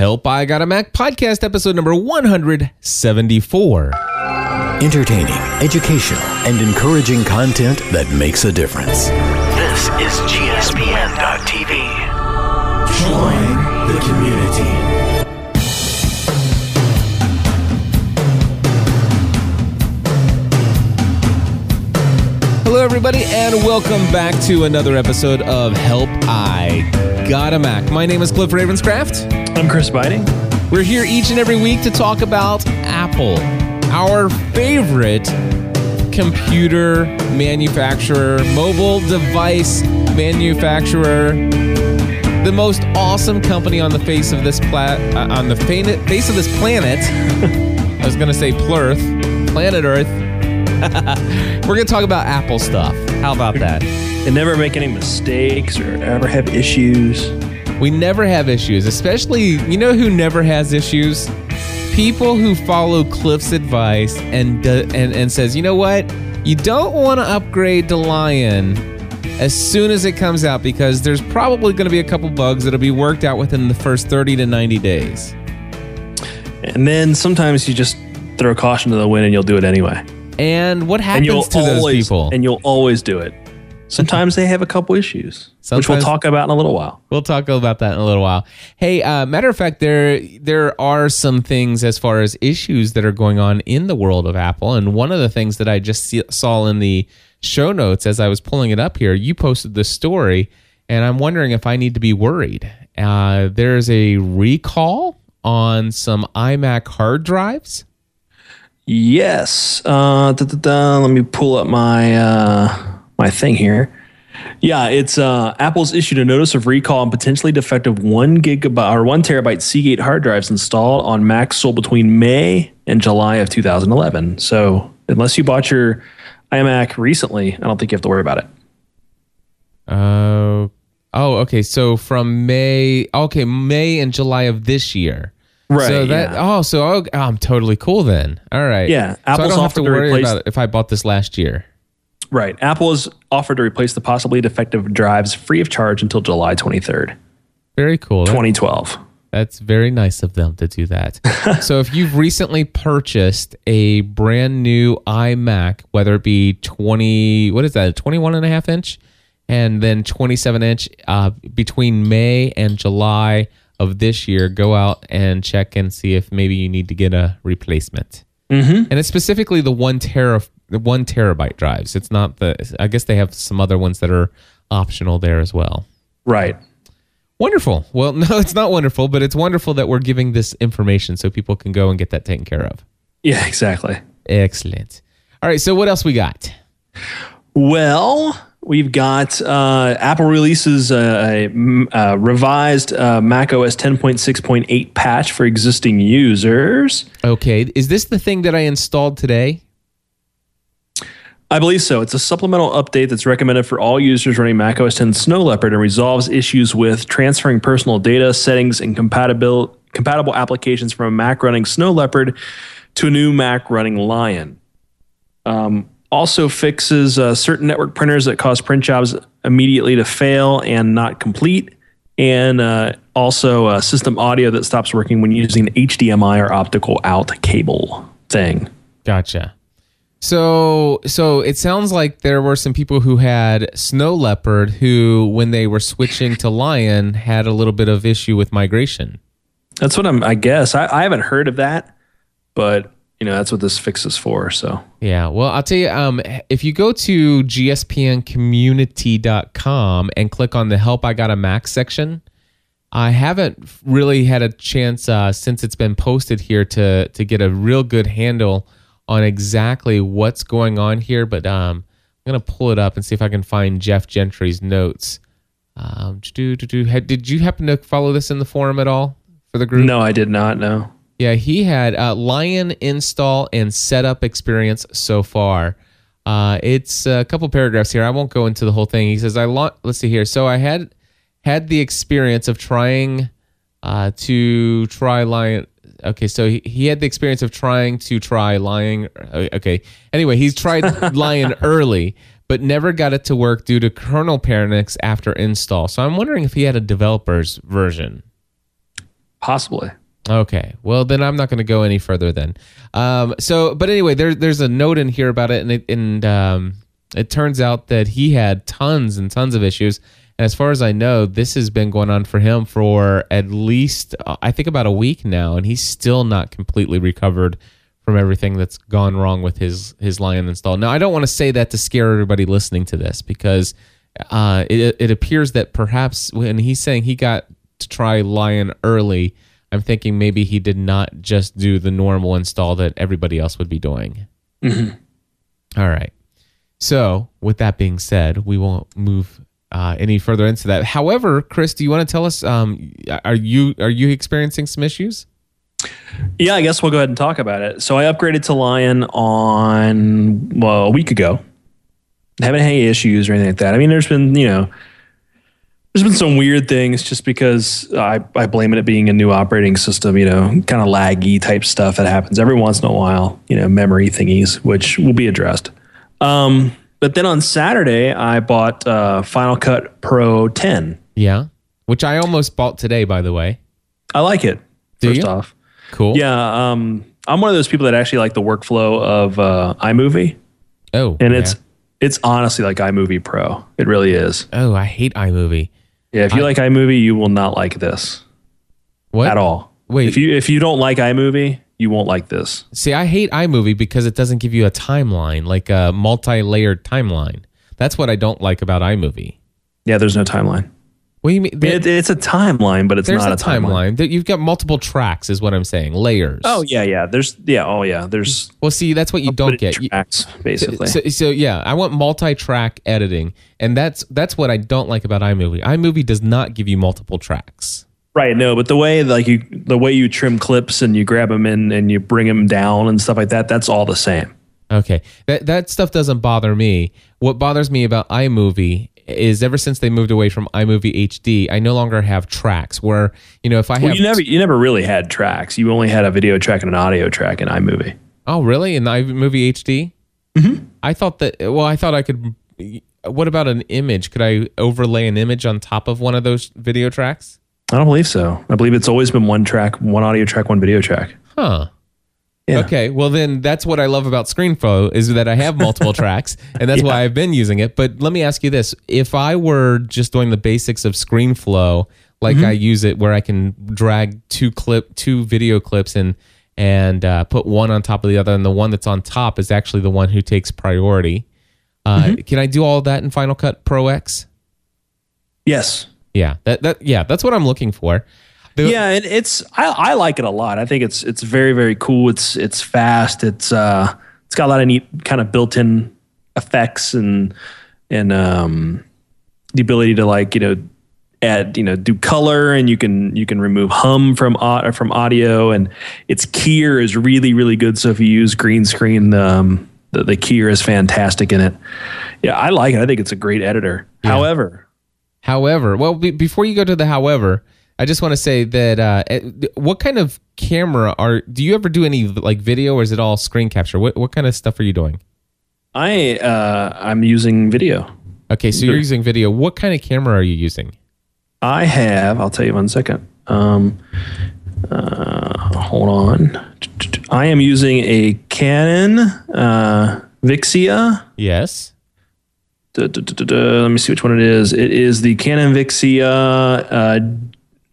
Help I Got a Mac podcast episode number 174. Entertaining, educational, and encouraging content that makes a difference. This is GSPN.TV. Join the community. Hello, everybody, and welcome back to another episode of Help I Got a Mac. My name is Cliff Ravenscraft. I'm Chris Biting. We're here each and every week to talk about Apple, our favorite computer manufacturer, mobile device manufacturer, the most awesome company on the face of this pla- uh, on the fa- face of this planet. I was going to say plurth, planet Earth. We're going to talk about Apple stuff. How about that? They never make any mistakes or ever have issues. We never have issues, especially, you know who never has issues? People who follow Cliff's advice and do, and and says, "You know what? You don't want to upgrade to Lion as soon as it comes out because there's probably going to be a couple bugs that'll be worked out within the first 30 to 90 days." And then sometimes you just throw caution to the wind and you'll do it anyway. And what And happens to those people? and you'll always do it. Sometimes they have a couple issues, which we'll talk about in a little while. We'll talk about that in a little while. Hey, uh, matter of fact, there there are some things as far as issues that are going on in the world of Apple, and one of the things that I just see, saw in the show notes as I was pulling it up here, you posted this story, and I'm wondering if I need to be worried. Uh, there's a recall on some iMac hard drives. Yes. Uh, da, da, da, let me pull up my uh, my thing here. Yeah, it's uh, Apple's issued a notice of recall on potentially defective one gigabyte or one terabyte Seagate hard drives installed on Macs sold between May and July of 2011. So unless you bought your iMac recently, I don't think you have to worry about it. Uh, oh, okay. So from May, okay, May and July of this year. Right, So that yeah. oh, so oh, I'm totally cool then. All right. Yeah, So I Apple's don't have to worry replace- about it if I bought this last year. Right. Apple has offered to replace the possibly defective drives free of charge until July 23rd, Very cool. 2012. That's very nice of them to do that. so if you've recently purchased a brand new iMac, whether it be 20, what is that, 21 and a half inch and then 27 inch uh, between May and July of this year, go out and check and see if maybe you need to get a replacement. Mm-hmm. And it's specifically the one tera, the one terabyte drives. It's not the, I guess they have some other ones that are optional there as well. Right. Wonderful. Well, no, it's not wonderful, but it's wonderful that we're giving this information so people can go and get that taken care of. Yeah, exactly. Excellent. All right, so what else we got? Well, we've got uh, Apple releases a, a, a revised uh, Mac OS 10.6.8 patch for existing users. Okay, is this the thing that I installed today? I believe so. It's a supplemental update that's recommended for all users running Mac OS 10 Snow Leopard and resolves issues with transferring personal data, settings, and compatible compatible applications from a Mac running Snow Leopard to a new Mac running Lion. Um, also fixes uh, certain network printers that cause print jobs immediately to fail and not complete, and uh, also uh, system audio that stops working when using HDMI or optical out cable thing. Gotcha. So, so it sounds like there were some people who had Snow Leopard who, when they were switching to Lion, had a little bit of issue with migration. That's what I'm. I guess I, I haven't heard of that, but you know that's what this fix is for. So Yeah, well, I'll tell you, um, if you go to gspncommunity.com and click on the Help I Got a Mac section, I haven't really had a chance uh, since it's been posted here to to get a real good handle on exactly what's going on here. But um, I'm gonna pull it up and see if I can find Jeff Gentry's notes. Um, did you happen to follow this in the forum at all for the group? no, I did not know. Yeah, he had uh, Lion install and setup experience so far. Uh, it's a couple paragraphs here. I won't go into the whole thing. He says, "I lo- let's see here. So I had had the experience of trying uh, to try Lion. Okay, so he, he had the experience of trying to try Lion. uh, Okay, anyway, he's tried Lion early, but never got it to work due to kernel panics after install. So I'm wondering if he had a developer's version. Possibly. Okay. Well, then I'm not going to go any further then. Um, so, but anyway, there, there's a note in here about it, and it, and um, it turns out that he had tons and tons of issues. And as far as I know, this has been going on for him for at least, uh, I think, about a week now, and he's still not completely recovered from everything that's gone wrong with his his Lion install. Now, I don't want to say that to scare everybody listening to this because uh, it it appears that perhaps when he's saying he got to try Lion early, I'm thinking maybe he did not just do the normal install that everybody else would be doing. All right. So, with that being said, we won't move uh, any further into that. However, Chris, do you want to tell us? Um, are you are you experiencing some issues? Yeah, I guess we'll go ahead and talk about it. So I upgraded to Lion on well a week ago. Haven't had any issues or anything like that. I mean, there's been you know, there's been some weird things just because I I blame it at being a new operating system. You know, kind of laggy type stuff that happens every once in a while. You know, memory thingies, which will be addressed. Um, but then on Saturday, I bought uh, Final Cut Pro 10. Yeah, which I almost bought today, by the way. I like it. Do first you? off, Cool. yeah. Um, I'm one of those people that actually like the workflow of uh, iMovie. Oh, and yeah. it's it's honestly like iMovie Pro. It really is. oh, I hate iMovie. Yeah, if you I- like iMovie, you will not like this What at all. Wait. if you if you don't like iMovie, you won't like this. See, I hate iMovie because it doesn't give you a timeline, like a multi-layered timeline. That's what I don't like about iMovie. Yeah, there's no timeline. What do you mean? It, it's a timeline, but it's There's not a a timeline. timeline. That You've got multiple tracks, is what I'm saying. Layers. Oh yeah, yeah. There's yeah. Oh yeah. There's well, see, that's what you don't get. Tracks basically. So, so yeah, I want multi-track editing, and that's that's what I don't like about iMovie. iMovie does not give you multiple tracks. Right, no, but the way like you the way you trim clips and you grab them in and you bring them down and stuff like that, that's all the same. Okay, that that stuff doesn't bother me. What bothers me about iMovie is ever since they moved away from iMovie HD, I no longer have tracks. Where you know if I have you never you never really had tracks. You only had a video track and an audio track in iMovie. oh really in iMovie HD, mm-hmm. I thought that. Well, I thought I could. What about an image? Could I overlay an image on top of one of those video tracks? I don't believe so. I believe it's always been one track, one audio track, one video track. Huh. Yeah. Okay, well then that's what I love about ScreenFlow is that I have multiple tracks, and that's why I've been using it. But let me ask you this: if I were just doing the basics of ScreenFlow, like Mm-hmm. I use it, where I can drag two clip, two video clips, and and uh, put one on top of the other, and the one that's on top is actually the one who takes priority. Uh, Mm-hmm. Can I do all that in Final Cut Pro X? Yes. Yeah, that that yeah, that's what I'm looking for. The- Yeah, and it's I, I like it a lot. I think it's it's very very cool. It's it's fast. It's uh it's got a lot of neat kind of built-in effects and and um the ability to like you know add you know do color and you can you can remove hum from au- from audio and its keyer is really really good. So if you use green screen, um, the the keyer is fantastic in it. Yeah, I like it. I think it's a great editor. However, However, well, be, before you go to the however, I just want to say that uh, eh, what kind of camera are? Do you ever do any like video, or is it all screen capture? What what kind of stuff are you doing? I uh, I'm using video. Okay, so you're using video. What kind of camera are you using? I have. I'll tell you one second. Um, uh, hold on. I am using a Canon uh, Vixia. Yes. Duh, duh, duh. Let me see which one it is. It is the Canon Vixia uh,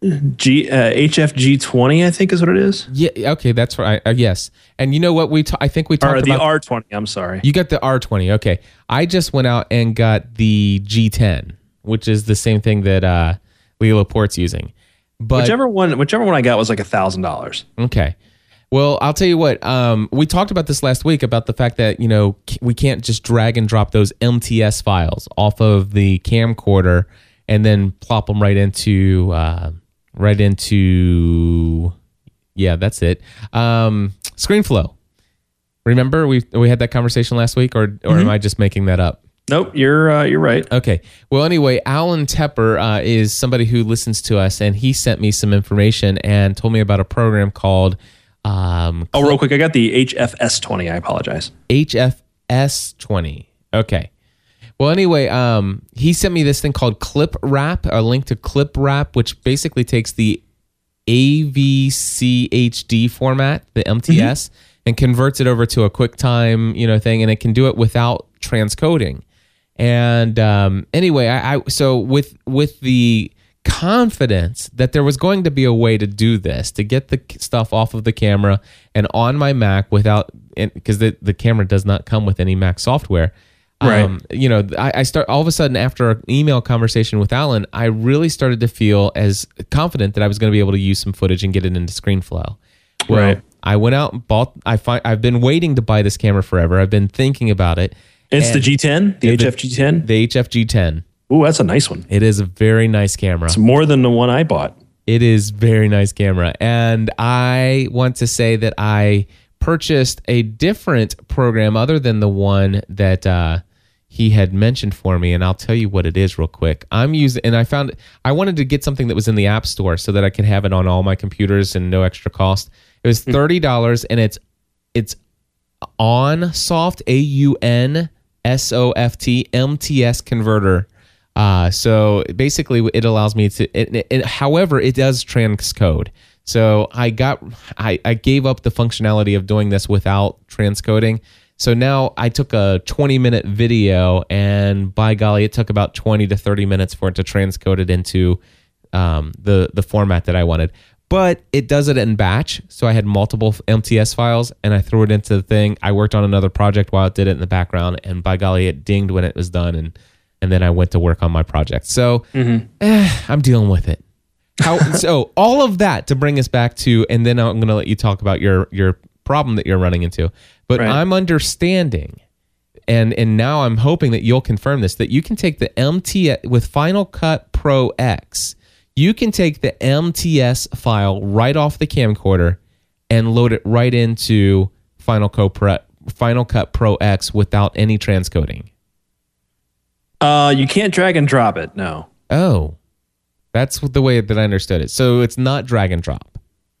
G uh, HFG20. I think is what it is. Yeah. Okay, that's right. Uh, yes. And you know what? We I think we Or talked the about. The R20. I'm sorry. you got the R20. Okay. I just went out and got the G10, which is the same thing that uh, Leo Laporte's using. But Whichever one, whichever one I got was like a thousand dollars. Okay. Well, I'll tell you what. Um, we talked about this last week about the fact that you know we can't just drag and drop those MTS files off of the camcorder and then plop them right into uh, right into yeah, that's it. Um, ScreenFlow. Remember we we had that conversation last week, or or am I just making that up? Nope, you're uh, you're right. Okay. Well, anyway, Alan Tepper uh, is somebody who listens to us, and he sent me some information and told me about a program called um, Oh, real quick, I got the HFS20. I apologize. HFS20. Okay. Well, anyway, um, he sent me this thing called ClipWrap, a link to ClipWrap, which basically takes the AVCHD format, the MTS, and converts it over to a QuickTime, you know, thing, and it can do it without transcoding. And um, anyway, I, I so with with the confidence that there was going to be a way to do this to get the stuff off of the camera and on my Mac without because the the camera does not come with any Mac software. Right. Um, you know, I, I start all of a sudden after an email conversation with Alan, I really started to feel as confident that I was going to be able to use some footage and get it into ScreenFlow. Well, Right. I went out and bought. I find I've been waiting to buy this camera forever. I've been thinking about it. It's the G10, the the- HF G10. The HFG10. Ooh, that's a nice one. It is a very nice camera. It's more than the one I bought. It is very nice camera, and I want to say that I purchased a different program other than the one that uh, he had mentioned for me, and I'll tell you what it is real quick. I'm using, and I found I wanted to get something that was in the App Store so that I could have it on all my computers and no extra cost. It was thirty dollars, and it's it's Aunsoft A U N S O F T M T S converter uh, so basically it allows me to it, it- it- however it does transcode so i got I, I gave up the functionality of doing this without transcoding so now i took a 20 minute video and by golly it took about 20 to 30 minutes for it to transcode it into um, the the format that I wanted. But it does it in batch, so I had multiple MTS files, and I threw it into the thing. I worked on another project while it did it in the background, and by golly, it dinged when it was done, and and then I went to work on my project. So eh, I'm dealing with it. How so? All of that to bring us back to, and then I'm going to let you talk about your your problem that you're running into. But Right. I'm understanding and and now I'm hoping that you'll confirm this that you can take the MTS with Final Cut Pro X. You can take the MTS file right off the camcorder and load it right into Final Cut Pro, Final Cut Pro X without any transcoding. Uh, you can't drag and drop it. No, Oh, that's the way that I understood it. So it's not drag and drop.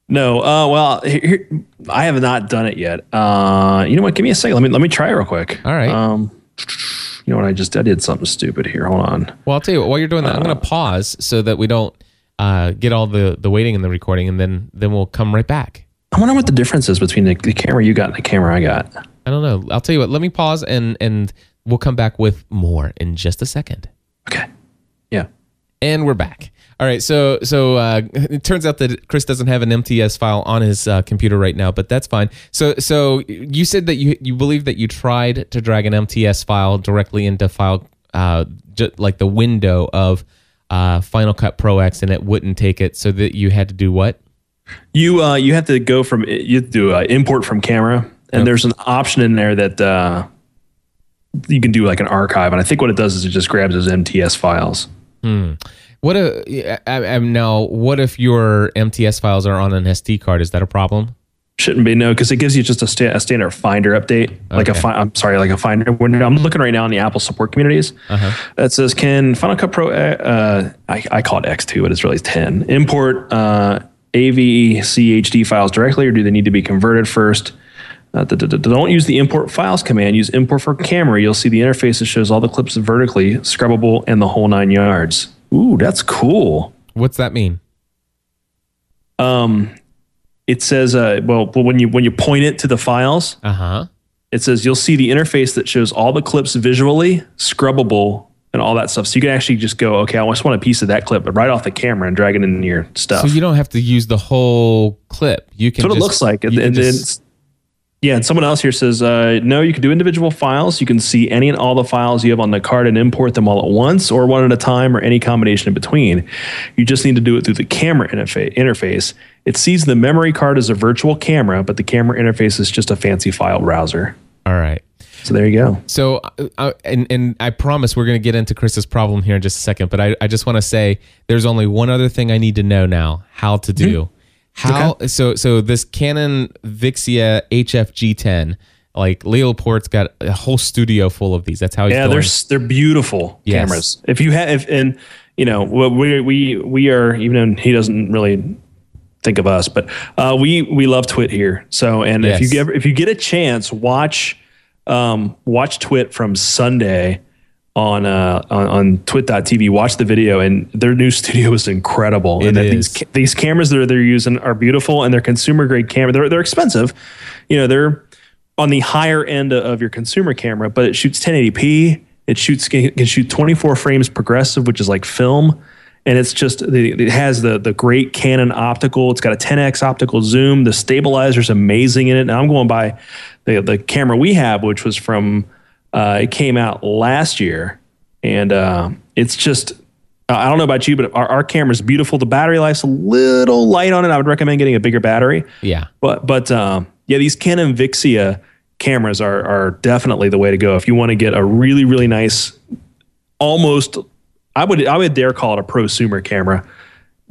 No. Uh, well, here, I have not done it yet. Uh, you know what? Give me a second. Let me let me try it real quick. All right. Um, you know what? I just I did something stupid here. Hold on. Well, I'll tell you what. While you're doing that, I'm going to pause so that we don't uh, get all the the waiting and the recording, and then then we'll come right back. I wonder what the difference is between the, the camera you got and the camera I got. I don't know. I'll tell you what. Let me pause and and we'll come back with more in just a second. Okay. Yeah. And we're back. All right. So so uh, it turns out that Chris doesn't have an MTS file on his uh, computer right now, but that's fine. So so you said that you you believe that you tried to drag an MTS file directly into file uh, ju- like the window of uh, Final Cut Pro X, and it wouldn't take it. So that you had to do what? You uh, you have to go from you have to do uh, import from camera, and there's an option in there that uh, you can do like an archive, and I think what it does is it just grabs those MTS files. What a I, I'm now. What if your MTS files are on an SD card? Is that a problem? Shouldn't be no, because it gives you just a, sta- a standard Finder update, like a Okay. fi- I'm sorry, like a Finder window. I'm looking right now in the Apple support communities. That says, "Can Final Cut Pro?" Uh, I, I call it X2, but it's really 10. Import uh, AVCHD files directly, or do they need to be converted first? Uh, don't use the import files command. Use import for camera. You'll see the interface that shows all the clips vertically, scrubbable, and the whole nine yards. Ooh, that's cool. What's that mean? Um, it says, uh, well, when you when you point it to the files, Uh huh. it says you'll see the interface that shows all the clips visually, scrubbable, and all that stuff. So you can actually just go, okay, I just want a piece of that clip, but right off the camera and drag it into your stuff. So you don't have to use the whole clip. You can. That's what it looks like. And, and then just- yeah, and someone else here says, uh, no, you can do individual files. You can see any and all the files you have on the card and import them all at once or one at a time or any combination in between. You just need to do it through the camera interfa- interface. It sees the memory card as a virtual camera, but the camera interface is just a fancy file browser. all right. So there you go. So, uh, uh, and and I promise we're going to get into Chris's problem here in just a second. But I, I just want to say there's only one other thing I need to know now: how to do. How so? So this Canon Vixia HFG10, like Leo Laporte's got a whole studio full of these. That's how he's Yeah, going. they're they're beautiful Yes. cameras. If you have, if, and you know, we we we are even though he doesn't really think of us, but uh, we we love TWiT here. So, and if you get if you get a chance, watch um, watch TWiT from Sunday on uh, on, on twit.tv. Watch the video, and their new studio is incredible. It and is. these these cameras that they're using are beautiful, and they're consumer grade camera. They're they're expensive, you know. They're on the higher end of your consumer camera, but it shoots 1080p. It shoots can can shoot 24 frames progressive, which is like film. And it's just it has the the great Canon optical. It's got a 10x optical zoom. The stabilizer is amazing in it. And I'm going by the the camera we have, which was from uh, it came out last year, and uh, it's just I don't know about you, but our, our camera's beautiful. The battery life's a little light on it. I would recommend getting a bigger battery. Yeah. But but um, yeah, these Canon Vixia cameras are are definitely the way to go if you want to get a really really nice, almost I would I would dare call it a prosumer camera.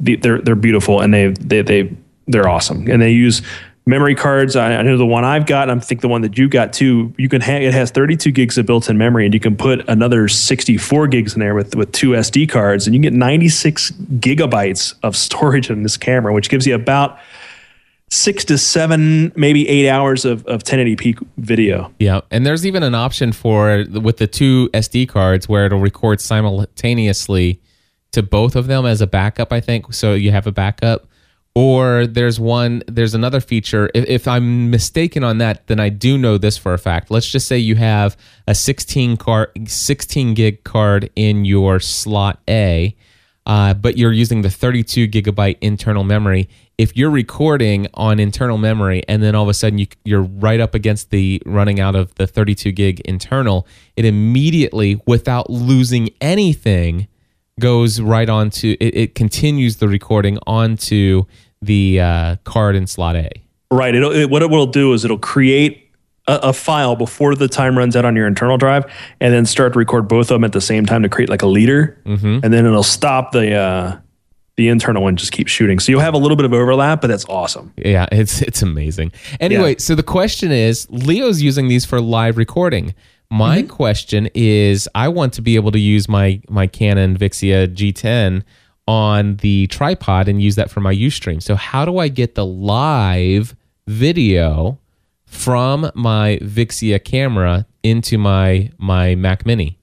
They're they're beautiful and they they they they're awesome and they use memory cards. I, I know the one I've got. and I think the one that you got too. You can ha- it has 32 gigs of built-in memory and you can put another 64 gigs in there with with two SD cards and you get 96 gigabytes of storage in this camera, which gives you about six to seven, maybe eight hours of, of 1080p video. Yeah, and there's even an option for with the two SD cards where it'll record simultaneously to both of them as a backup. I think so. You have a backup, or there's one. There's another feature. If, if I'm mistaken on that, then I do know this for a fact. Let's just say you have a 16 card, 16 gig card in your slot A. Uh, but you're using the 32 gigabyte internal memory. If you're recording on internal memory and then all of a sudden you, you're right up against the running out of the 32 gig internal, it immediately, without losing anything, goes right onto it, it continues the recording onto the uh, card in slot A. Right. It'll, it, what it will do is it'll create a, a file before the time runs out on your internal drive, and then start to record both of them at the same time to create like a leader, and then it'll stop the uh, the internal one, just keeps shooting. So you'll have a little bit of overlap, but that's awesome. Yeah, it's it's amazing. Anyway, Yeah. so the question is, Leo's using these for live recording. My question is, I want to be able to use my my Canon Vixia G10 on the tripod and use that for my UStream. So how do I get the live video from my Vixia camera into my my Mac Mini?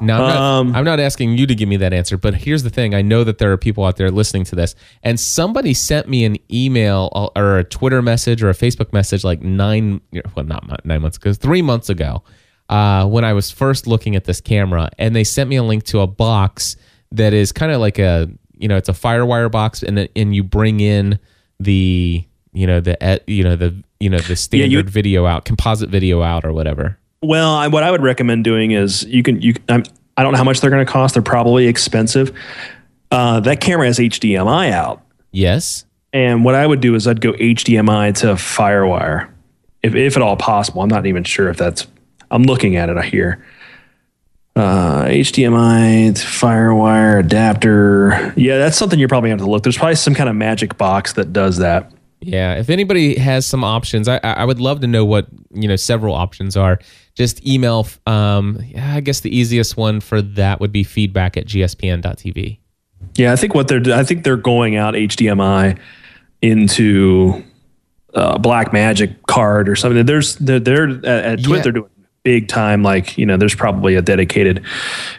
Now, I'm not, Um, I'm not asking you to give me that answer, but here's the thing. I know that there are people out there listening to this, and somebody sent me an email or a Twitter message or a Facebook message like nine, well, not nine months ago, three months ago, uh, when I was first looking at this camera, and they sent me a link to a box that is kind of like a, you know, it's a FireWire box, and and you bring in the, you know, the, you know, the, you know, the standard you- video out, composite video out, or whatever. Well, I, what I would recommend doing is you can you. I'm, I don't know how much they're going to cost. They're probably expensive. Uh, that camera has HDMI out, Yes. and what I would do is I'd go HDMI to FireWire, if if at all possible. I'm not even sure if that's. I'm looking at it here. Uh, HDMI FireWire adapter. Yeah, that's something you're probably going to have to look. There's probably some kind of magic box that does that. Yeah, if anybody has some options, I, I would love to know what you know several options are. Just email. Um, yeah, I guess the easiest one for that would be feedback at gspn.tv. Yeah, I think what they're I think they're going out HDMI into uh, Blackmagic card or something. There's they're, they're at, at TWiT they're doing big time. Like you know, there's probably a dedicated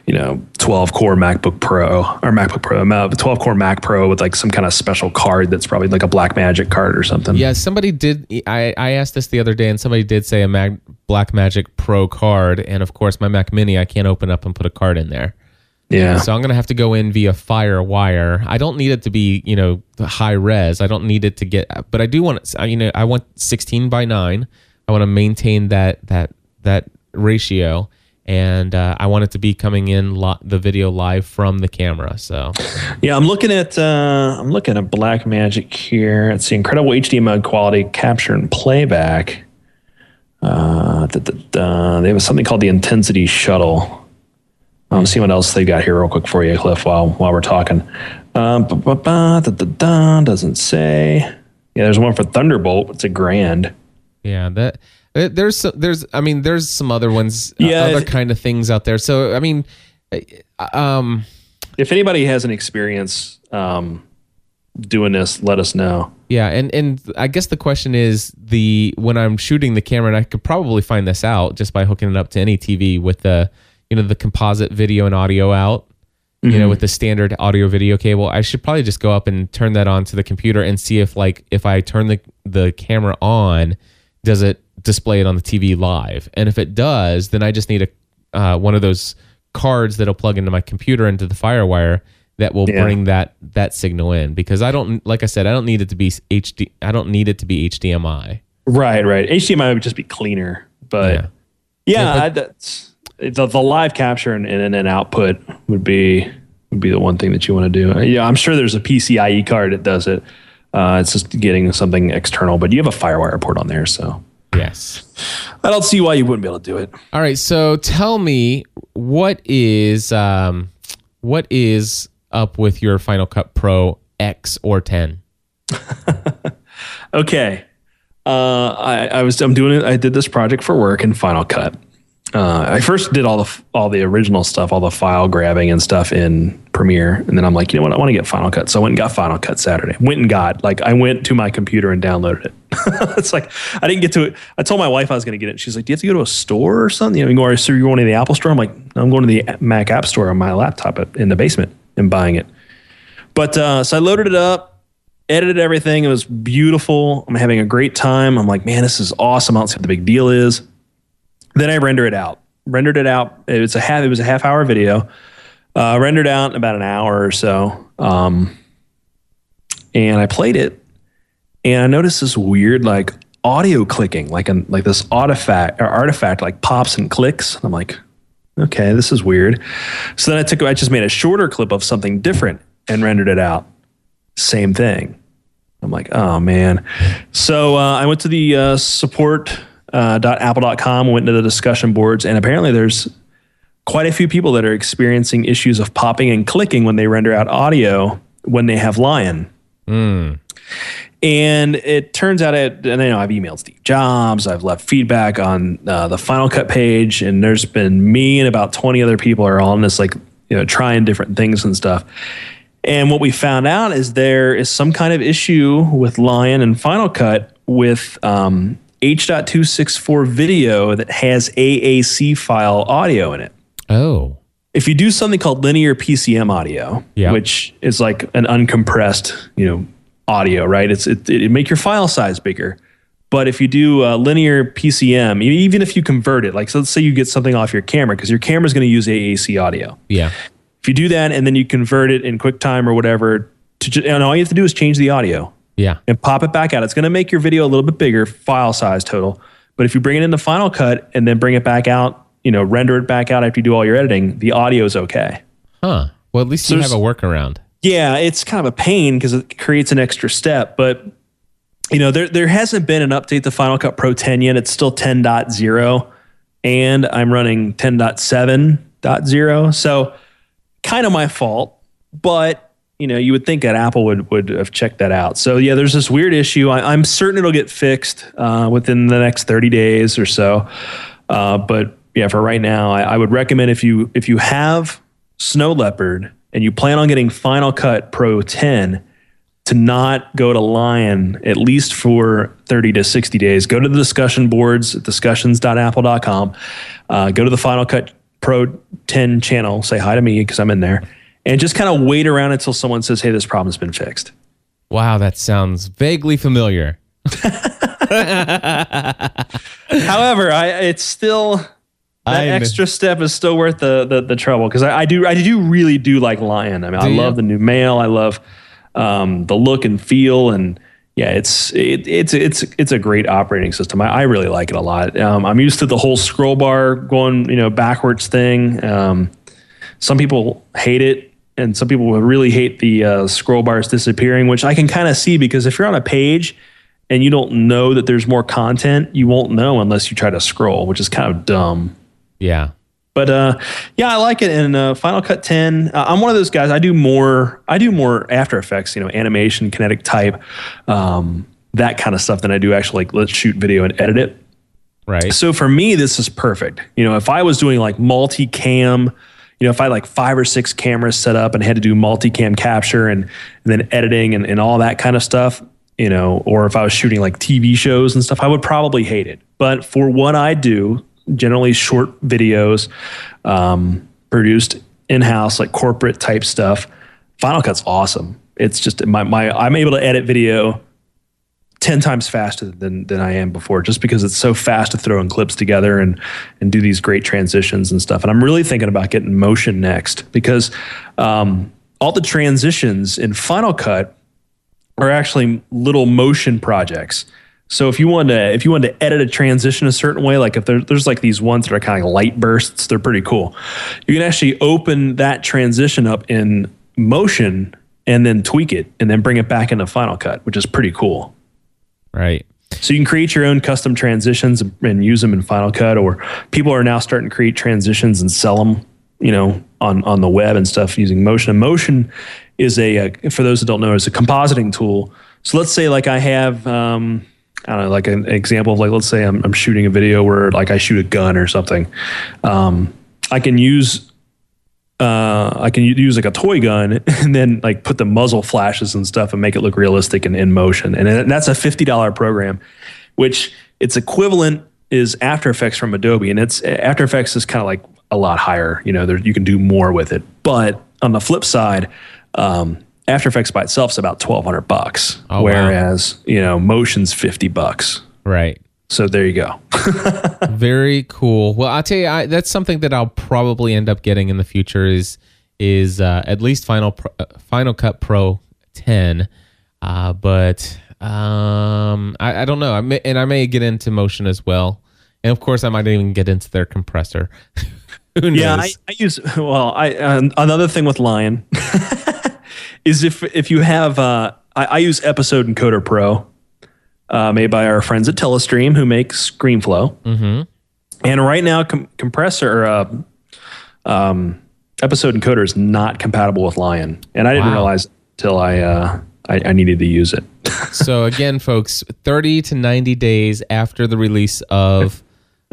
you know 12 core MacBook Pro or MacBook Pro, uh, 12 core Mac Pro with like some kind of special card that's probably like a Blackmagic card or something. Yeah, somebody did. I, I asked this the other day, and somebody did say a Mag, Blackmagic Pro card, and of course my Mac Mini, I can't open up and put a card in there. yeah. So I'm gonna have to go in via FireWire. I don't need it to be, you know, high res. I don't need it to get, but I do want. You know, I want 16 by nine. I want to maintain that that that ratio, and uh, I want it to be coming in lo- the video live from the camera. So Yeah, I'm looking at uh, I'm looking at Blackmagic here. It's the incredible HDMI quality capture and playback. Uh, da, da, da. They have something called the Intensity Shuttle. Um, see what else they got here real quick for you, Cliff. While while we're talking, um, doesn't say. Yeah, there's one for Thunderbolt. It's a grand. yeah, that there's some, there's I mean there's some other ones, uh, Yeah, other kind of things out there. So I mean, uh, um, If anybody has an experience um, doing this, let us know. Yeah, and and I guess the question is the when I'm shooting the camera, and I could probably find this out just by hooking it up to any TV with the you know the composite video and audio out. You know, with the standard audio video cable, I should probably just go up and turn that on to the computer and see if like if I turn the the camera on, does it display it on the TV live? And if it does, then I just need a uh, one of those cards that'll plug into my computer into the FireWire that will Yeah. bring that that signal in because I don't like I said I don't need it to be HD I don't need it to be HDMI. Right, right. HDMI would just be cleaner, but Yeah. yeah, Yeah, but- I- that's the, the live capture and, and an output would be would be the one thing that you want to do. Yeah, I'm sure there's a PCIe card that does it. Uh, it's just getting something external, but you have a FireWire port on there, so Yes. I don't see why you wouldn't be able to do it. All right, so tell me what is um what is up with your Final Cut Pro X or 10? Okay. Uh, I, I was I'm doing it. I did this project for work in Final Cut. Uh, I first did all the all the original stuff, all the file grabbing and stuff in Premiere, and then I'm like, you know what? I want to get Final Cut, so I went and got Final Cut Saturday. Went and got like I went to my computer and downloaded it. it's like I didn't get to it. I told my wife I was going to get it. She's like, do you have to go to a store or something? You know, so you're going to the Apple store? I'm like, I'm going to the Mac App Store on my laptop in the basement and buying it. But uh, so I loaded it up, edited everything. It was beautiful. I'm having a great time. I'm like, man, this is awesome. I don't see what the big deal is. Then I render it out. Rendered it out. It was a half. It was a half hour video. Uh, rendered out in about an hour or so. Um, and I played it, and I noticed this weird like audio clicking, like an like this artifact or artifact like pops and clicks. I'm like, okay, this is weird. So then I took, I just made a shorter clip of something different and rendered it out. Same thing. I'm like, oh man. So uh, I went to the uh, support uh, dot apple.com, went to the discussion boards, and apparently there's quite a few people that are experiencing issues of popping and clicking when they render out audio when they have Lion. And it turns out, it, and I know I've emailed Steve Jobs, I've left feedback on uh, the Final Cut page, and there's been me and about 20 other people are on this, like, you know, trying different things and stuff. And what we found out is there is some kind of issue with Lion and Final Cut with um, H.264 video that has AAC file audio in it Oh. if you do something called linear PCM audio, Yeah. which is like an uncompressed, you know, audio, right? It's it, it make your file size bigger. But if you do uh, linear PCM, even if you convert it, like so let's say you get something off your camera because your camera is going to use AAC audio. Yeah. If you do that and then you convert it in QuickTime or whatever, to and all you have to do is change the audio Yeah. and pop it back out. It's going to make your video a little bit bigger, file size total. But if you bring it in the Final Cut and then bring it back out, you know, render it back out after you do all your editing, the audio is okay. Huh. Well, at least you have a workaround. Yeah, it's kind of a pain because it creates an extra step, but you know, there there hasn't been an update to Final Cut Pro 10 yet. It's still 10.0 and I'm running 10.7.0. So kind of my fault, but you know, you would think that Apple would would have checked that out. So yeah, there's this weird issue. I, I'm certain it'll get fixed uh, within the next 30 days or so. Uh, but yeah, for right now, I, I would recommend if you if you have Snow Leopard and you plan on getting Final Cut Pro 10, to not go to Lion at least for 30 to 60 days. Go to the discussion boards at discussions.apple.com. Uh, go to the Final Cut Pro 10 channel. Say hi to me because I'm in there. And just kind of wait around until someone says, hey, this problem's been fixed. Wow, that sounds vaguely familiar. However, I it's still that I kn- extra step is still worth the the, the trouble because I, I do I do really do like Lion. I mean, I you? love the new mail. I love um, the look and feel, and yeah, it's it, it's it's it's a great operating system. I, I really like it a lot. Um, I'm used to the whole scroll bar going you know backwards thing. Um, some people hate it, and some people will really hate the uh, scroll bars disappearing, which I can kind of see because if you're on a page and you don't know that there's more content, you won't know unless you try to scroll, which is kind of dumb. Yeah. But uh, yeah, I like it. And uh, Final Cut 10, uh, I'm one of those guys. I do more. I do more After Effects, you know, animation, kinetic type, um, that kind of stuff than I do actually like let's shoot video and edit it. Right. So for me, this is perfect. You know, if I was doing like multi-cam, you know, if I had like five or six cameras set up and had to do multi-cam capture and, and then editing and, and all that kind of stuff, you know, or if I was shooting like TV shows and stuff, I would probably hate it. But for what I do, generally short videos, um, produced in house, like corporate type stuff. Final Cut's awesome. It's just my my I'm able to edit video 10 times faster than than I am before just because it's so fast to throw in clips together and and do these great transitions and stuff. And I'm really thinking about getting motion next because um, all the transitions in Final Cut are actually little motion projects. So if you want to if you want to edit a transition a certain way like if there, there's like these ones that are kind of light bursts they're pretty cool. You can actually open that transition up in motion and then tweak it and then bring it back into Final Cut which is pretty cool Right. so you can create your own custom transitions and use them in Final Cut, or people are now starting to create transitions and sell them, you know, on on the web and stuff using Motion. And Motion is a, uh for those that don't know, is a compositing tool. So let's say like I have, um, I don't know, like an example of like let's say I'm, I'm shooting a video where like I shoot a gun or something. Um, I can use uh, I can use like a toy gun and then like put the muzzle flashes and stuff and make it look realistic and in motion. And that's a fifty dollar program, which its equivalent is After Effects from Adobe, and it's After Effects is kind of like a lot higher. You know, there, you can do more with it. But on the flip side, um, After Effects by itself is about twelve hundred bucks, Oh, wow. whereas you know Motion's fifty bucks. Right. So there you go. Very cool. Well, I'll tell you, I, that's something that I'll probably end up getting in the future is is uh, at least Final Pro, uh, Final Cut Pro 10. Uh, but um, I, I don't know. I may, and I may get into Motion as well. And of course, I might even get into their compressor. Who knows? Yeah, I, I use well. I uh, another thing with Lion is if if you have uh, I, I use Episode Encoder Pro, uh, made by our friends at Telestream who make ScreenFlow. Mm-hmm. And right now, com- compressor uh, um, Episode Encoder is not compatible with Lion, and I didn't Wow. realize till I, uh, I I needed to use it. so again, folks, 30 to 90 days after the release of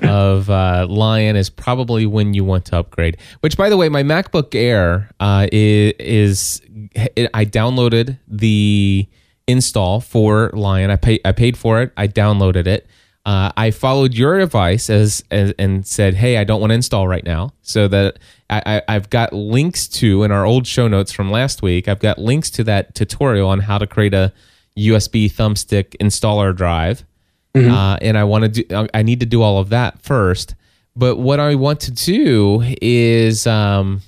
of uh, Lion is probably when you want to upgrade. Which, by the way, my MacBook Air uh, is, is I downloaded the install for Lion. I pay, I paid for it. I downloaded it. Uh, I followed your advice as, as and said, "Hey, I don't want to install right now." So that I, I, I've got links to in our old show notes from last week. I've got links to that tutorial on how to create a USB thumbstick installer drive. Uh, and I want to do. I need to do all of that first. But what I want to do is, um,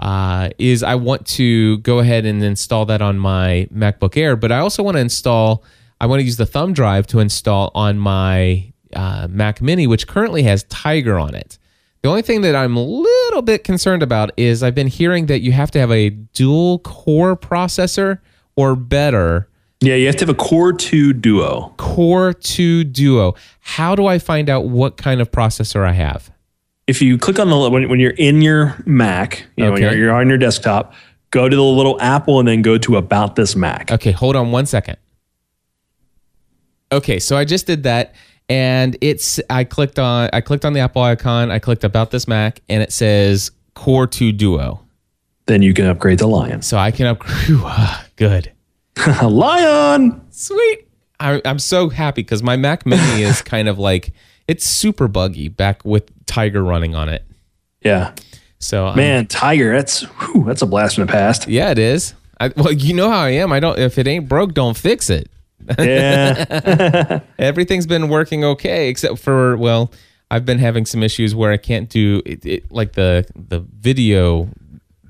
uh, is I want to go ahead and install that on my MacBook Air. But I also want to install. I want to use the thumb drive to install on my uh, Mac Mini, which currently has Tiger on it. The only thing that I'm a little bit concerned about is I've been hearing that you have to have a dual core processor or better Yeah, you have to have a Core Two Duo. Core 2 Duo. How do I find out what kind of processor I have? If you click on the when, when you're in your Mac, you know, when Okay. you're, you're on your desktop, go to the little Apple and then go to About This Mac. Okay, hold on one second. Okay, so I just did that and it's I clicked on I clicked on the Apple icon, I clicked about this Mac and it says Core 2 Duo. Then you can upgrade the Lion. So I can upgrade good. Lion. Sweet. I, I'm so happy because my Mac Mini is kind of like it's super buggy back with Tiger running on it. Yeah, So man, Tiger. That's whew, that's a blast from the past. yeah, it is. I, well, you know how I am. I don't. If it ain't broke, don't fix it. Yeah, Everything's been working okay, except for well, I've been having some issues where I can't do it, it like the the video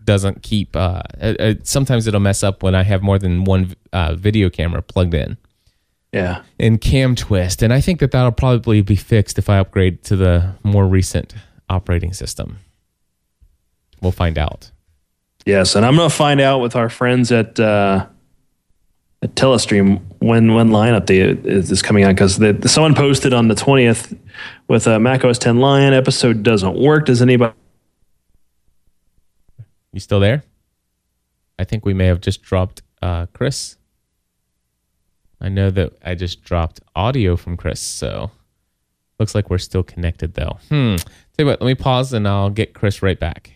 doesn't keep. Uh, uh, uh, sometimes it'll mess up when I have more than one uh, video camera plugged in. Yeah. and CamTwist and i think that that'll probably be fixed if i upgrade to the more recent operating system we'll find out Yes, and I'm gonna find out with our friends at uh, at Telestream when when update is, is coming out because someone posted on the 20th with uh, Mac OS 10 Lion episode doesn't work. Does anybody? you still there i think we may have just dropped uh, chris i know that i just dropped audio from chris so looks like we're still connected though hmm tell you what let me pause and i'll get chris right back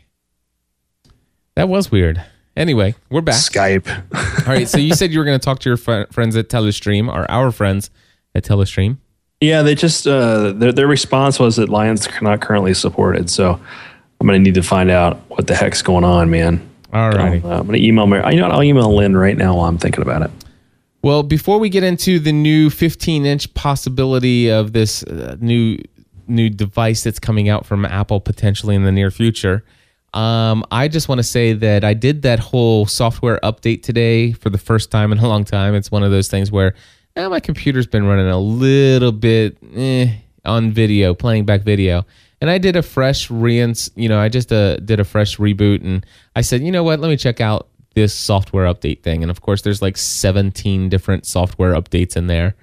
that was weird anyway we're back Skype. All right. So you said you were going to talk to your fr- friends at Telestream, or our friends at Telestream. Yeah, they just uh, their their response was that Lions are not currently supported. So I'm gonna need to find out what the heck's going on, man. All right. Uh, I'm gonna email my. You know, what, I'll email Lynn right now while I'm thinking about it. Well, before we get into the new 15 inch possibility of this uh, new new device that's coming out from Apple potentially in the near future, um, I just want to say that I did that whole software update today for the first time in a long time. It's one of those things where eh, my computer's been running a little bit eh, on video, playing back video. And I did a fresh reins, you know, I just uh, did a fresh reboot and I said, you know what, let me check out this software update thing. And of course, there's like 17 different software updates in there.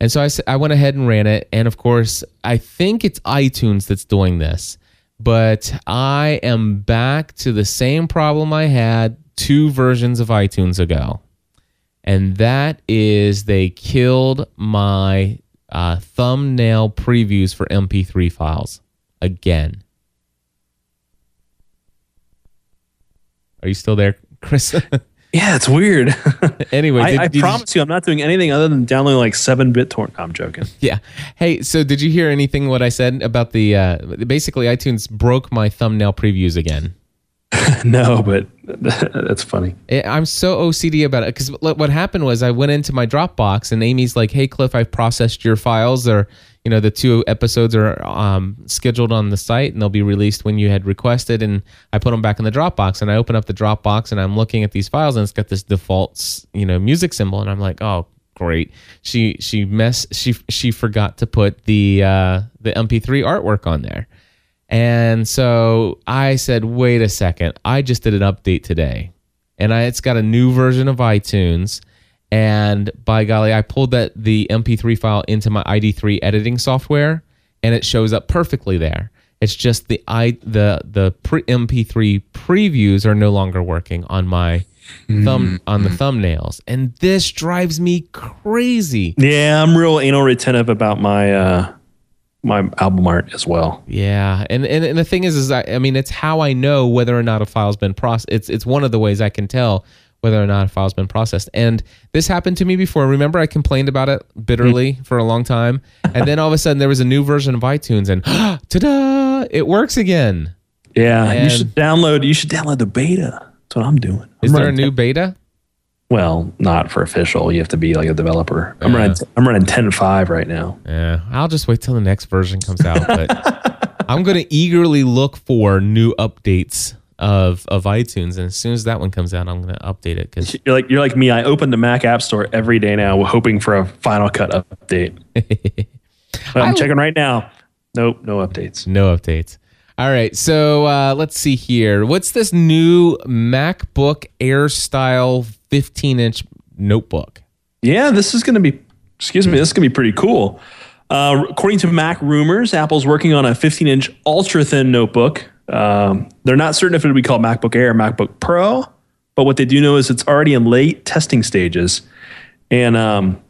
And so I, I went ahead and ran it. And of course, I think it's iTunes that's doing this. But I am back to the same problem I had two versions of iTunes ago. And that is they killed my uh, thumbnail previews for MP3 files again. Are you still there, Chris? Yeah, it's weird. anyway, I, did- I did you- promise you, I'm not doing anything other than downloading like seven bit torrent. I'm joking. Yeah. Hey, so did you hear anything what I said about the uh basically iTunes broke my thumbnail previews again. no, but that's funny. I- I'm so OCD about it because what happened was I went into my Dropbox and Amy's like, "Hey, Cliff, I've processed your files. Or you know, the two episodes are um, scheduled on the site and they'll be released when you had requested." And I put them back in the Dropbox and I open up the Dropbox and I'm looking at these files and it's got this default, you know, music symbol and I'm like, "Oh, great." She she mess she she forgot to put the uh, the MP3 artwork on there. And so I said, wait a second, I just did an update today. And I, it's got a new version of iTunes. And by golly, I pulled that the MP3 file into my ID3 editing software and it shows up perfectly there. It's just the i the the pre MP3 previews are no longer working on my thumb on the thumbnails. And this drives me crazy. Yeah, I'm real anal retentive about my uh my album art as well. Yeah, and, and and the thing is, is I, I mean, it's how I know whether or not a file's been processed. It's it's one of the ways I can tell whether or not a file's been processed. And this happened to me before. Remember, I complained about it bitterly mm. for a long time, and then all of a sudden there was a new version of iTunes, and ta-da! It works again. Yeah, And- you should download. You should download the beta. That's what I'm doing. Is I'm there a new 10 beta? well, not for official. You have to be like a developer. I'm running. I'm running 10.5 right now. Yeah, I'll just wait till the next version comes out. But I'm going to eagerly look for new updates of of iTunes, and as soon as that one comes out, I'm going to update it because You're like you're like me. I open the Mac App Store every day now, hoping for a Final Cut update. But I'm I- checking right now. Nope, no updates. No updates. All right, so uh, let's see here. What's this new MacBook Air style 15 inch notebook? Yeah, this is going to be. Excuse me. This is going to be pretty cool. Uh, according to Mac rumors, Apple's working on a 15-inch ultra thin notebook. Um, they're not certain if it'll be called MacBook Air or MacBook Pro, but what they do know is it's already in late testing stages, and um,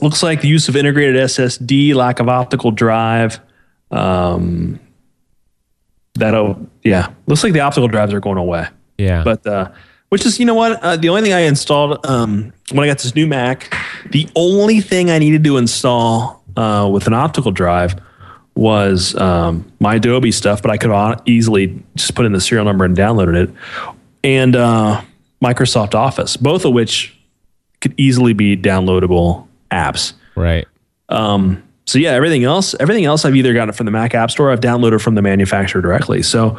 looks like the use of integrated SSD, lack of optical drive. Um, that'll yeah, looks like the optical drives are going away Yeah. but uh, which is you know what uh, the only thing I installed um, when I got this new Mac, the only thing I needed to install uh, with an optical drive was um, my Adobe stuff, but I could easily just put in the serial number and downloaded it, and uh, Microsoft Office, both of which could easily be downloadable apps. right. Um, so yeah, everything else, everything else, I've either gotten it from the Mac App Store, I've downloaded from the manufacturer directly. So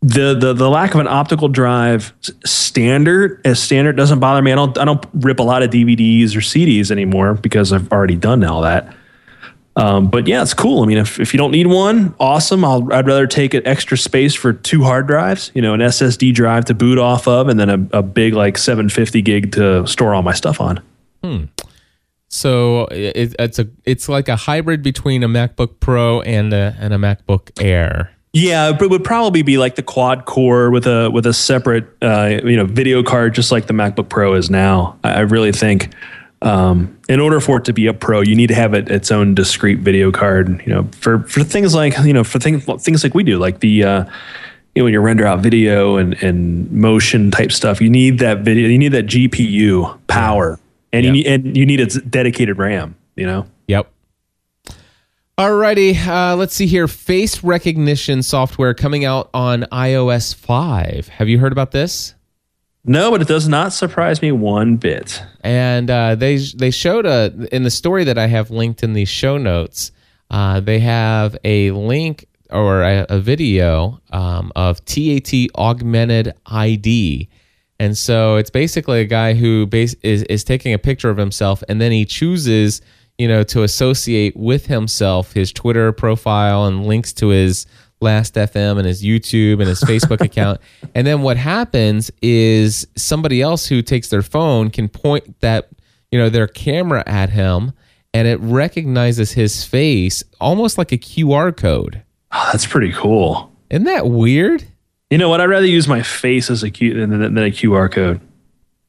the the the lack of an optical drive standard as standard doesn't bother me. I don't I don't rip a lot of DVDs or CDs anymore because I've already done all that. Um, but yeah, it's cool. I mean, if, if you don't need one, awesome. I'll, I'd rather take an extra space for two hard drives, you know, an SSD drive to boot off of, and then a, a big like 750 gig to store all my stuff on. Hmm. So it, it's a it's like a hybrid between a MacBook Pro and a and a MacBook Air. Yeah, but it would probably be like the quad core with a with a separate uh, you know video card, just like the MacBook Pro is now. I, I really think um, in order for it to be a Pro, you need to have it, its own discrete video card. You know, for for things like you know for things things like we do, like the uh, you know when you render out video and and motion type stuff, you need that video, you need that GPU power, and you need and you need its dedicated RAM. You know. Yep. Alrighty, uh, let's see here. Face recognition software coming out on iOS 5. Have you heard about this? No, but it does not surprise me one bit. and uh, they they showed a in the story that I have linked in the show notes. Uh, they have a link or a, a video um, of TAT augmented ID, and so it's basically a guy who base, is is taking a picture of himself, and then he chooses you know to associate with himself his Twitter profile and links to his Last FM and his YouTube and his Facebook account. And then what happens is somebody else who takes their phone can point that, you know, their camera at him and it recognizes his face almost like a QR code. Oh, that's pretty cool. Isn't that weird? You know what? I'd rather use my face as a Q than, than, than a QR code.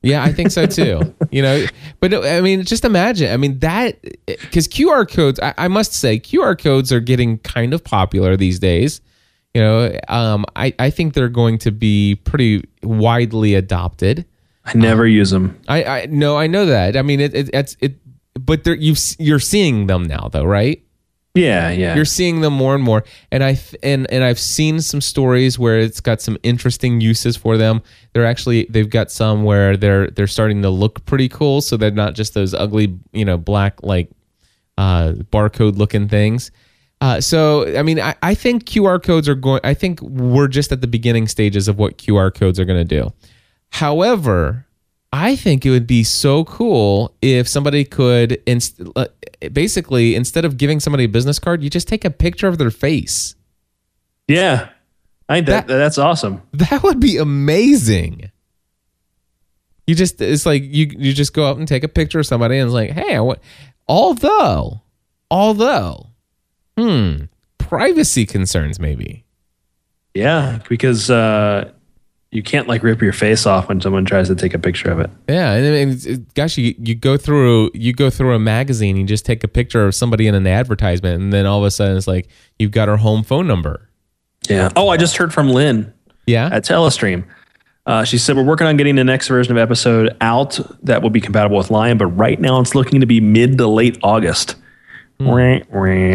Yeah, I think so too. you know, but I mean, just imagine. I mean, that because QR codes, I, I must say, QR codes are getting kind of popular these days. You know, um, I, I think they're going to be pretty widely adopted. I never use them. I, I no, I know that. I mean, it, it it's it, but you you're seeing them now, though, right? Yeah, yeah. You're seeing them more and more, and I and and I've seen some stories where it's got some interesting uses for them. They're actually they've got some where they're they're starting to look pretty cool, so they're not just those ugly you know black like uh, barcode looking things. Uh, so I mean I, I think QR codes are going. I think we're just at the beginning stages of what QR codes are going to do. However, I think it would be so cool if somebody could inst- uh, basically instead of giving somebody a business card, you just take a picture of their face. yeah. I think that, That- that's awesome. That would be amazing. You just it's like you you just go up and take a picture of somebody and it's like, "Hey, I want although although hmm, privacy concerns maybe. Yeah, because uh, you can't like rip your face off when someone tries to take a picture of it. Yeah, and, and gosh, you you go through you go through a magazine, and you just take a picture of somebody in an advertisement, and then all of a sudden it's like you've got her home phone number. Yeah. Oh, I just heard from Lynn Yeah, at Telestream. Uh, she said we're working on getting the next version of episode out that will be compatible with Lion, but right now it's looking to be mid to late August. Wah.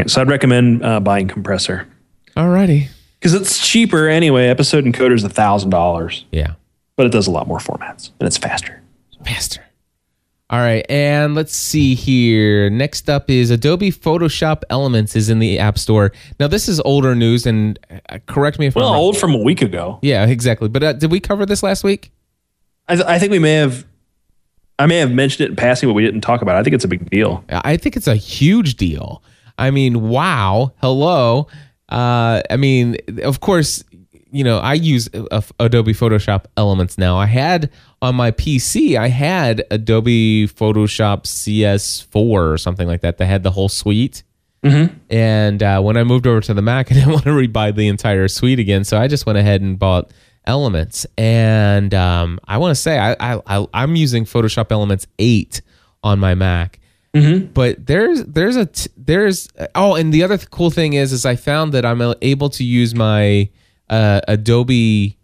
So I'd recommend uh, buying compressor alrighty. Because it's cheaper anyway. Episode encoder is a thousand dollars, Yeah, but it does a lot more formats and it's faster. faster. All right, and let's see here. Next up is Adobe Photoshop Elements is in the App Store. Now this is older news, and uh, correct me if Well, I'm wrong. old from a week ago. Yeah, exactly. But uh, did we cover this last week? I, th- I think we may have. I may have mentioned it in passing, but we didn't talk about it. I think it's a big deal. I think it's a huge deal. I mean, wow, hello. Uh, I mean, of course, you know, I use uh, Adobe Photoshop Elements now. I had on my PC, I had Adobe Photoshop CS4 or something like that. That had the whole suite. And uh, when I moved over to the Mac, I didn't want to rebuy the entire suite again, so I just went ahead and bought Elements. And um, I want to say I, I, I I'm using Photoshop Elements eight on my Mac. But there's there's a t- there's oh, and the other th- cool thing is is I found that I'm able to use my uh, Adobe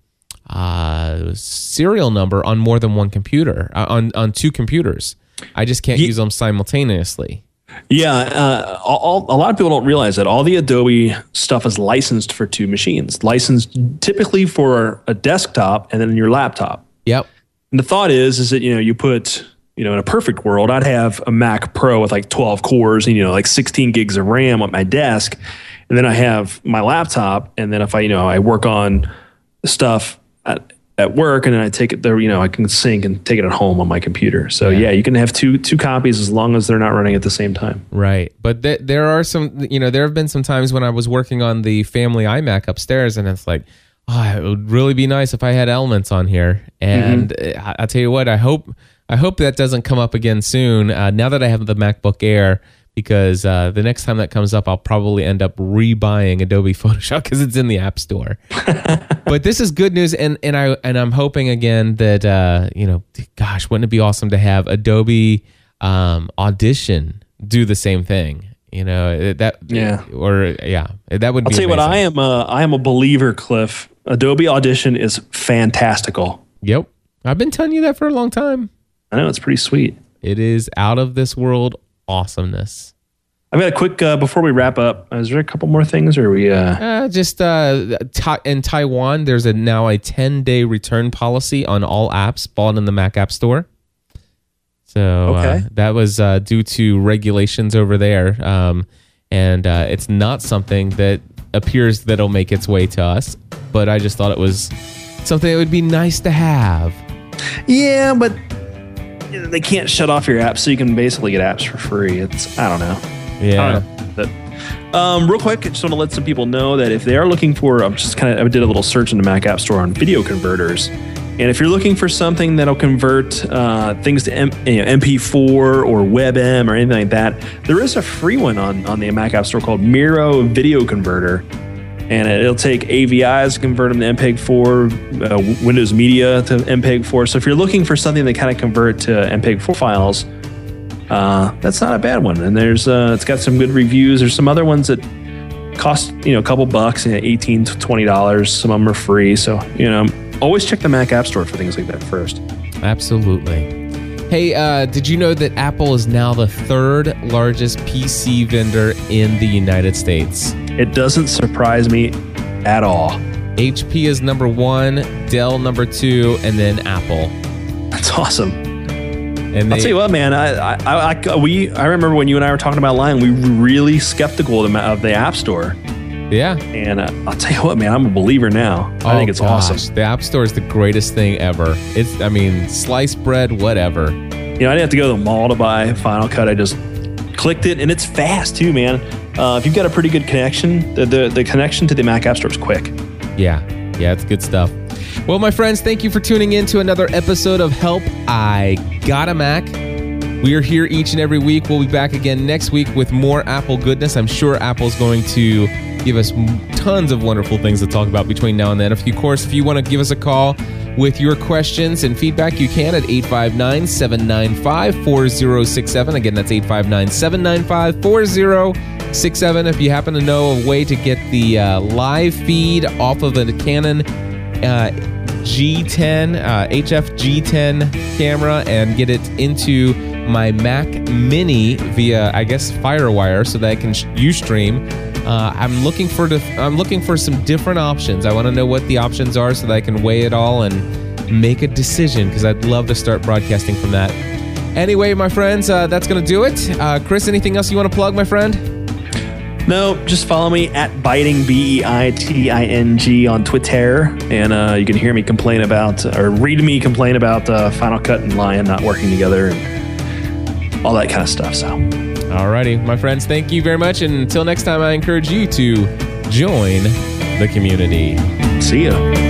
uh, serial number on more than one computer uh, on on two computers. I just can't use them simultaneously. Yeah, uh, all, a lot of people don't realize that all the Adobe stuff is licensed for two machines, licensed typically for a desktop and then your laptop. Yep. And the thought is, is that you know you put you know in a perfect world, I'd have a Mac Pro with like 12 cores and you know like 16 gigs of RAM on my desk, and then I have my laptop, and then if I you know I work on stuff at, at work, and then I take it there, you know I can sync and take it at home on my computer. So yeah, you can have two two copies as long as they're not running at the same time. Right. But th- there are some, you know, there have been some times when I was working on the family iMac upstairs and it's like, oh, it would really be nice if I had elements on here. And uh, I- I'll tell you what, I hope, I hope that doesn't come up again soon. Uh, now that I have the MacBook Air, because uh, the next time that comes up, I'll probably end up rebuying Adobe Photoshop because it's in the App Store. but this is good news, and and I and I'm hoping again that uh, you know, gosh, wouldn't it be awesome to have Adobe um, Audition do the same thing? You know that Yeah. or yeah, that would. I'll be tell you what. I am a, I am a believer, Cliff. Adobe Audition is fantastical. Yep, I've been telling you that for a long time. I know it's pretty sweet. It is out of this world awesomeness. I've got a quick uh, before we wrap up. Is there a couple more things, or are we? Uh, Uh, just uh, ta- in Taiwan, there's a now a 10 day return policy on all apps bought in the Mac App Store. So uh, Okay. that was uh, due to regulations over there, um, and uh, it's not something that appears that'll make its way to us. But I just thought it was something that would be nice to have. yeah, but they can't shut off your apps, so you can basically get apps for free. It's I don't know. Yeah. don't know. But, um, real quick, I just want to let some people know that if they are looking for, I'm just kind of, I did a little search in the Mac App Store on video converters. And if you're looking for something that'll convert uh, things to M, you know, MP4 or WebM or anything like that, there is a free one on, on the Mac App Store called Miro Video Converter. And it'll take AVIs, convert them to MPEG-4, uh, Windows Media to MPEG-4. So if you're looking for something that kind of convert to MPEG-4 files, uh, that's not a bad one. And there's uh, it's got some good reviews. There's some other ones that cost you know a couple bucks, you know, eighteen to twenty dollars. Some of them are free. So you know, always check the Mac App Store for things like that first. Absolutely. Hey, uh, did you know that Apple is now the third largest PC vendor in the United States? It doesn't surprise me at all. HP is number one, Dell number two, and then Apple. That's awesome. And I'll tell you what, man. I, I, I, we, I remember when you and I were talking about Lion. We were really skeptical of the, of the App Store, yeah, and uh, I'll tell you what, man. I'm a believer now. I Oh, think it's gosh, awesome. The App Store is the greatest thing ever. It's, I mean, sliced bread, whatever. You know, I didn't have to go to the mall to buy Final Cut. I just clicked it, and it's fast too, man. Uh, if you've got a pretty good connection, the, the the connection to the Mac App Store is quick. Yeah, yeah, it's good stuff. Well, my friends, thank you for tuning in to another episode of Help I Got a Mac. We are here each and every week. We'll be back again next week with more Apple goodness. I'm sure Apple's going to give us tons of wonderful things to talk about between now and then. Of course, if you want to give us a call with your questions and feedback, you can at 859 795 4067. Again, that's 859 795 4067. If you happen to know a way to get the uh, live feed off of a Canon uh, G10, uh, HF G10 camera and get it into my Mac Mini via, I guess, FireWire, so that I can Ustream. Uh, I'm looking for I'm looking for some different options. I want to know what the options are so that I can weigh it all and make a decision because I'd love to start broadcasting from that. Anyway, my friends, uh, that's gonna do it. Uh, Chris, anything else you want to plug, my friend? No, just follow me at beiting b e i t i n g on Twitter, and uh, you can hear me complain about or read me complain about uh, Final Cut and Lion not working together and all that kind of stuff. So. Alrighty, my friends, thank you very much. And until next time, I encourage you to join the community. See ya.